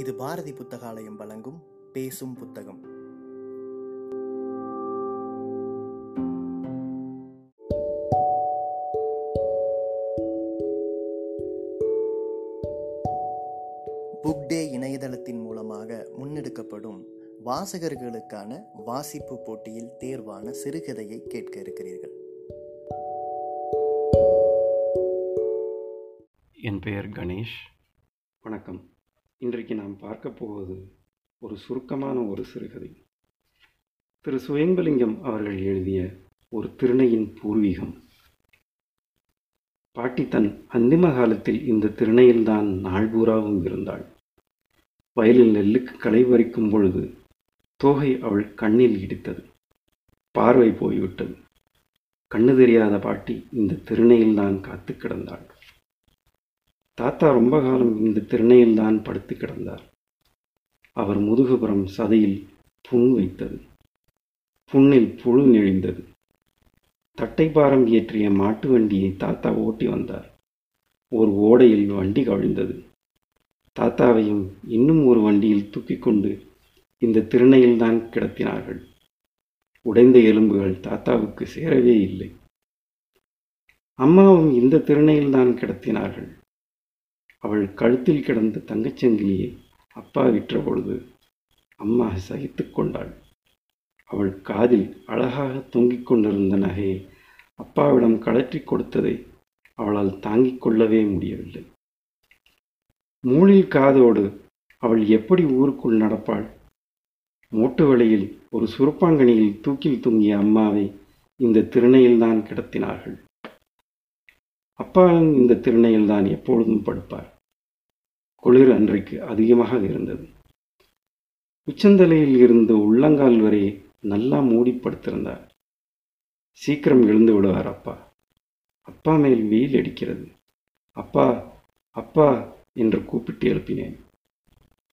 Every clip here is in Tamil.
இது பாரதி புத்தகாலயம் வழங்கும் பேசும் புத்தகம். புக் டே இணையதளத்தின் மூலமாக முன்னெடுக்கப்படும் வாசகர்களுக்கான வாசிப்பு போட்டியில் தேர்வான சிறுகதையை கேட்க இருக்கிறீர்கள். என் பெயர் கணேஷ். வணக்கம். இன்றைக்கு நாம் பார்க்க போவது ஒரு சுருக்கமான ஒரு சிறுகதை. திரு. சுயம்பலிங்கம் அவர்கள் எழுதிய ஒரு திருணையின் பூர்வீகம். பாட்டி தன் அந்திம காலத்தில் இந்த திருணையில்தான் நாள்பூராவும் இருந்தாள். வயலில் நெல்லுக்கு களை பறிக்கும் பொழுது தோகை அவள் கண்ணில் இடித்தது. பார்வை போய்விட்டது. கண்ணு தெரியாத பாட்டி இந்த திருணையில்தான் காத்து கிடந்தாள். தாத்தா ரொம்ப காலம் இந்த திருணையில்தான் படுத்து கிடந்தார். அவர் முதுகுபுறம் சதையில் புண் வைத்தது. புண்ணில் புழு நெழிந்தது. தட்டைப்பாரம் ஏற்றிய மாட்டு வண்டியை தாத்தா ஓட்டி வந்தார். ஒரு ஓடையில் வண்டி கவிழ்ந்தது. தாத்தாவையும் இன்னும் ஒரு வண்டியில் தூக்கிக் கொண்டு இந்த திருணையில்தான் கிடத்தினார்கள். உடைந்த எலும்புகள் தாத்தாவுக்கு சேரவே இல்லை. அம்மாவும் இந்த திருணையில்தான் கிடத்தினார்கள். அவள் கழுத்தில் கிடந்த தங்கச்சங்கிலியை அப்பா விற்ற பொழுது அம்மா சகித்து கொண்டாள். அவள் காதில் அழகாக தொங்கிக் கொண்டிருந்த நகையை அப்பாவிடம் கழற்றி கொடுத்ததை அவளால் தாங்கிக் கொள்ளவே முடியவில்லை. மூளில் காதோடு அவள் எப்படி ஊருக்குள் நடப்பாள்? மூட்டு வழியில் ஒரு சுருப்பாங்கனியில் தூக்கில் தொங்கிய அம்மாவை இந்த திருணையில்தான் கிடத்தினார்கள். அப்பா இந்த திருணையில்தான் எப்பொழுதும் படுப்பார். குளிர் அன்றைக்கு அதிகமாக இருந்தது. உச்சந்தலையில் இருந்து உள்ளங்கால் வரை நல்லா மூடி படுத்திருந்தார் சீக்கிரம் எழுந்து விடுவார் அப்பா. அப்பா மேல் வெயில் அடிக்கிறது. அப்பா அப்பா என்று கூப்பிட்டு எழுப்பினேன்.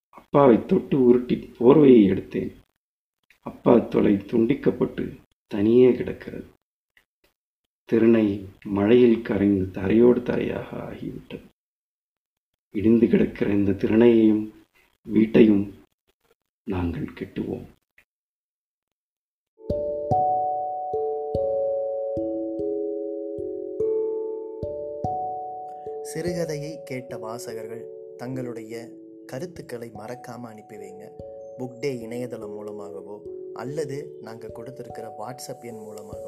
அப்பாவை தொட்டு உருட்டி போர்வையை எடுத்தேன். அப்பா தொலை துண்டிக்கப்பட்டு தனியே கிடக்கிறது. திருநை மழையில் கரைந்து தரையோடு தரையாக ஆகிவிட்டது. இடிந்து கிடக்கிற இந்த திருநையையும் வீட்டையும் நாங்கள் கெட்டுவோம். சிறுகதையை கேட்ட வாசகர்கள் தங்களுடைய கருத்துக்களை மறக்காமல் அனுப்பி வைங்க. புக் டே இணையதளம் மூலமாகவோ அல்லது நாங்கள் கொடுத்துருக்கிற வாட்ஸ்அப் எண் மூலமாகவோ